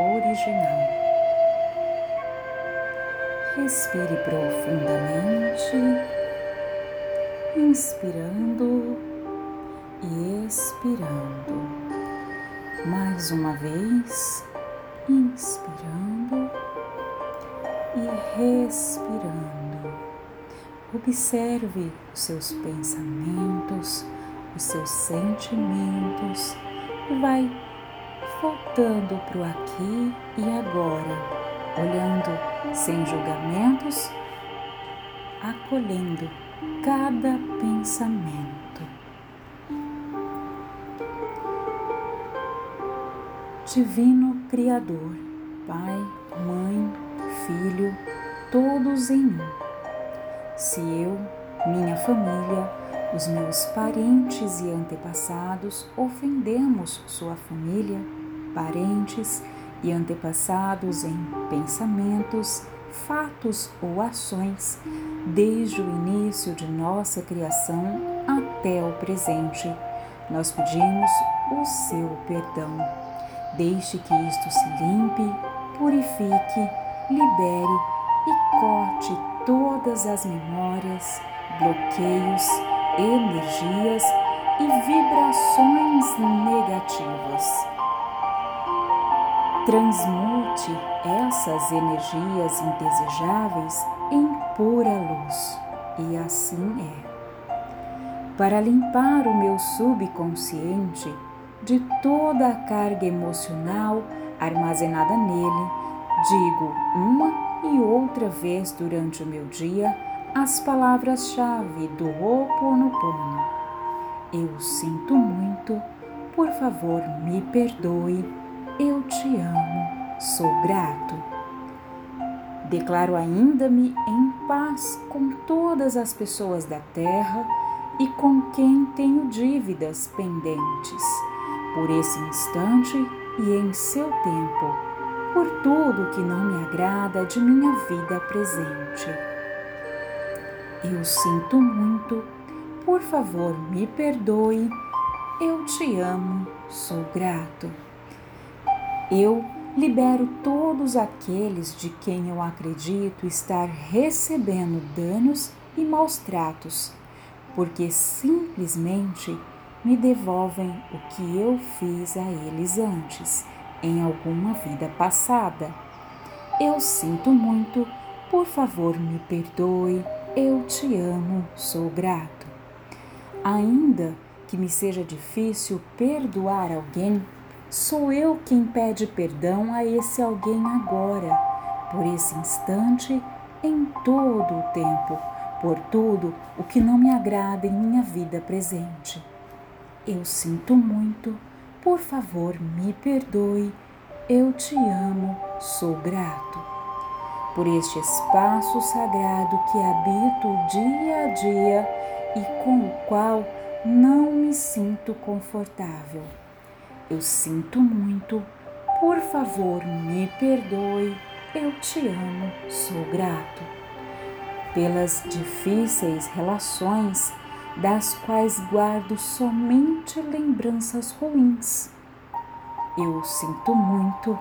original. Respire profundamente, inspirando e expirando. Mais uma vez, inspirando e respirando. Observe os seus pensamentos, os seus sentimentos e vai voltando para o aqui e agora, olhando sem julgamentos, acolhendo cada pensamento. Divino Criador, Pai, Mãe, Filho, todos em um. Se eu, minha família, os meus parentes e antepassados ofendemos sua família, parentes e antepassados em pensamentos, fatos ou ações, desde o início de nossa criação até o presente. Nós pedimos o seu perdão. Deixe que isto se limpe, purifique, libere e corte todas as memórias, bloqueios, energias e vibrações negativas. Transmute essas energias indesejáveis em pura luz, e assim é. Para limpar o meu subconsciente de toda a carga emocional armazenada nele, digo uma e outra vez durante o meu dia as palavras-chave do Ho Oponopono. Eu sinto muito, por favor me perdoe eu te amo, sou grato. Declaro ainda-me em paz com todas as pessoas da terra e com quem tenho dívidas pendentes, por esse instante e em seu tempo, por tudo que não me agrada de minha vida presente. Eu sinto muito, por favor me perdoe, eu te amo, sou grato. Eu libero todos aqueles de quem eu acredito estar recebendo danos e maus tratos, porque simplesmente me devolvem o que eu fiz a eles antes, em alguma vida passada. Eu sinto muito, por favor me perdoe, eu te amo, sou grato. Ainda que me seja difícil perdoar alguém, Sou eu quem pede perdão a esse alguém agora, por esse instante, em todo o tempo, por tudo o que não me agrada em minha vida presente. Eu sinto muito, por favor, me perdoe, eu te amo, sou grato. Por este espaço sagrado que habito dia a dia e com o qual não me sinto confortável. Eu sinto muito, por favor me perdoe, eu te amo, sou grato. Pelas difíceis relações das quais guardo somente lembranças ruins. Eu sinto muito,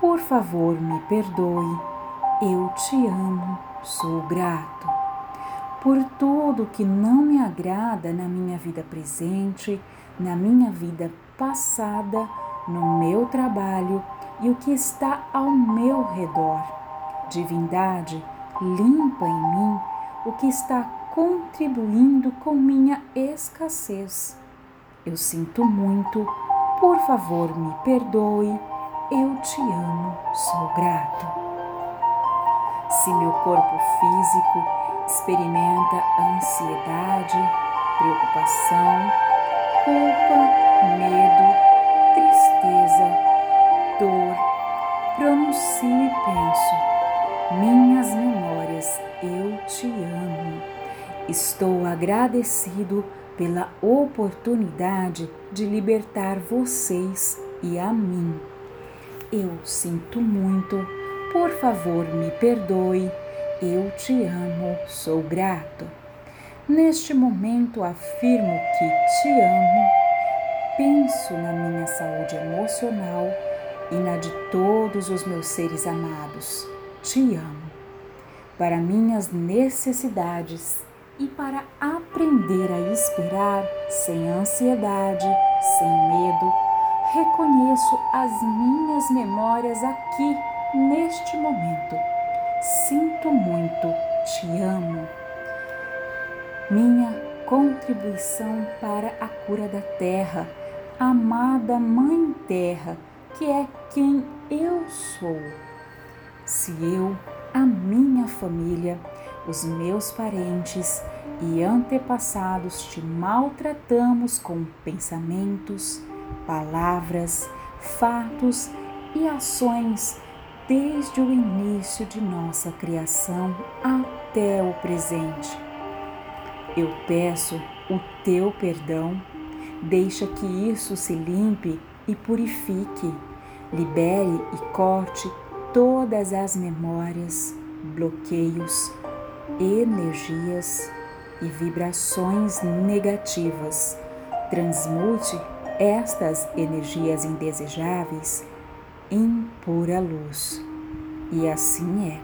por favor me perdoe, eu te amo, sou grato. Por tudo que não me agrada na minha vida presente, na minha vida passada, no meu trabalho e o que está ao meu redor. Divindade, limpa em mim o que está contribuindo com minha escassez. Eu sinto muito, por favor me perdoe, eu te amo, sou grato. Se meu corpo físico experimenta ansiedade, preocupação, culpa, medo, tristeza, dor, pronuncio e penso: minhas memórias, eu te amo. Estou agradecido pela oportunidade de libertar vocês e a mim. Eu sinto muito, por favor me perdoe, eu te amo, sou grato. Neste momento afirmo que te amo penso na minha saúde emocional, e na de todos os meus seres amados. Te amo. Para minhas necessidades e para aprender a esperar sem ansiedade, sem medo, reconheço as minhas memórias aqui, neste momento. Sinto muito, te amo. Minha contribuição para a cura da terra, amada Mãe Terra, que é quem eu sou. Se eu, a minha família, os meus parentes e antepassados te maltratamos com pensamentos, palavras, fatos e ações desde o início de nossa criação até o presente. Eu peço o teu perdão, deixa que isso se limpe e purifique, libere e corte todas as memórias, bloqueios, energias e vibrações negativas. Transmute estas energias indesejáveis em pura luz. E assim é.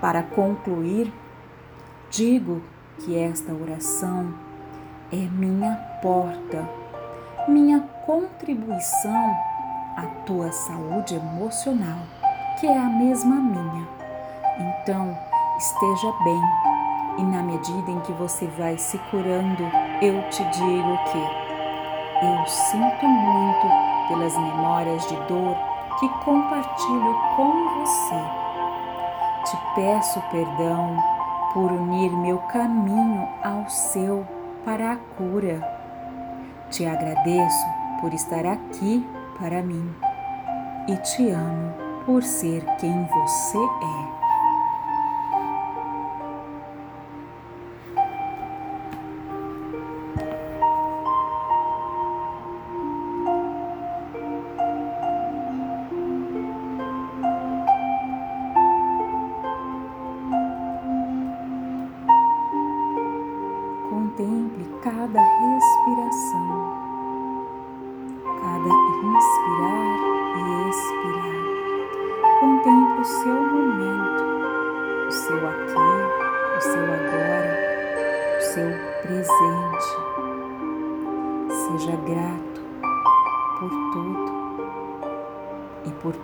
Para concluir, digo que esta oração é minha porta, minha contribuição à tua saúde emocional, que é a mesma minha. Então, esteja bem e na medida em que você vai se curando, eu te digo que eu sinto muito pelas memórias de dor que compartilho com você. Te peço perdão por unir meu caminho ao seu para a cura. Te agradeço por estar aqui para mim e te amo por ser quem você é.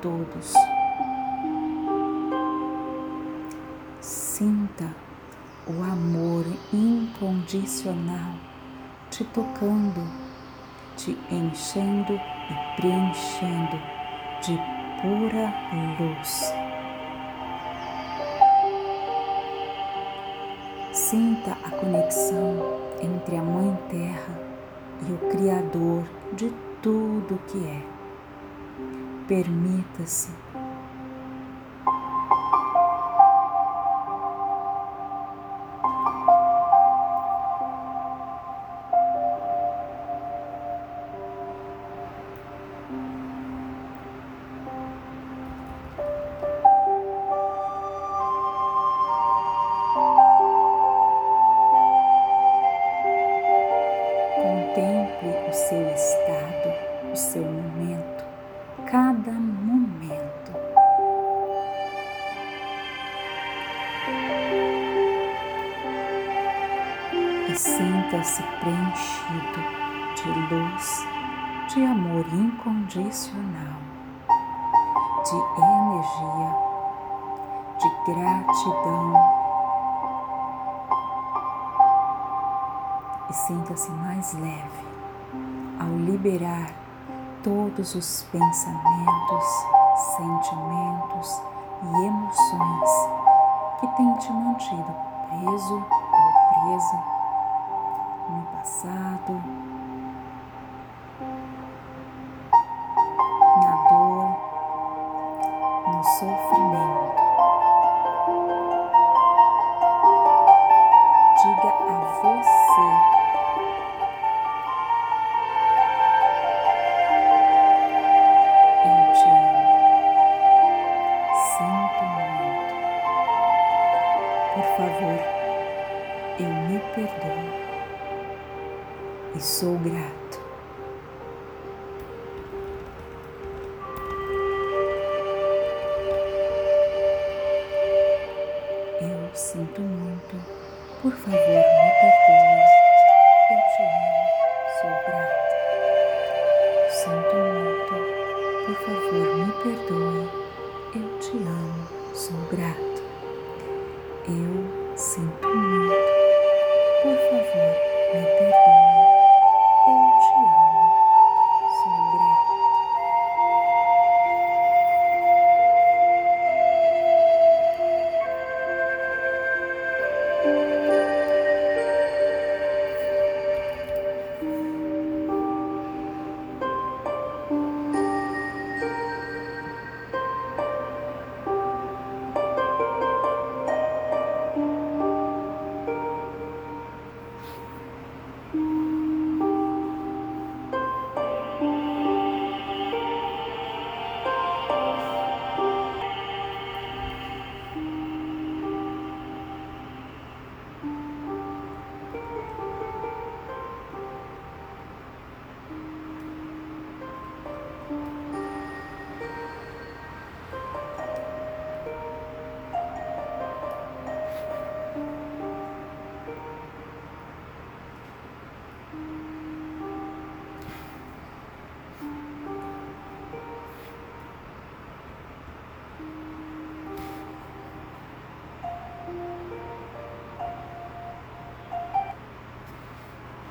Todos. Sinta o amor incondicional te tocando, te enchendo e preenchendo de pura luz. Sinta a conexão entre a Mãe Terra e o Criador de tudo que é. Permita-se sinta-se preenchido de luz, de amor incondicional, de energia, de gratidão. E sinta-se mais leve ao liberar todos os pensamentos, sentimentos e emoções que têm te mantido preso ou presa no passado, e sou grato.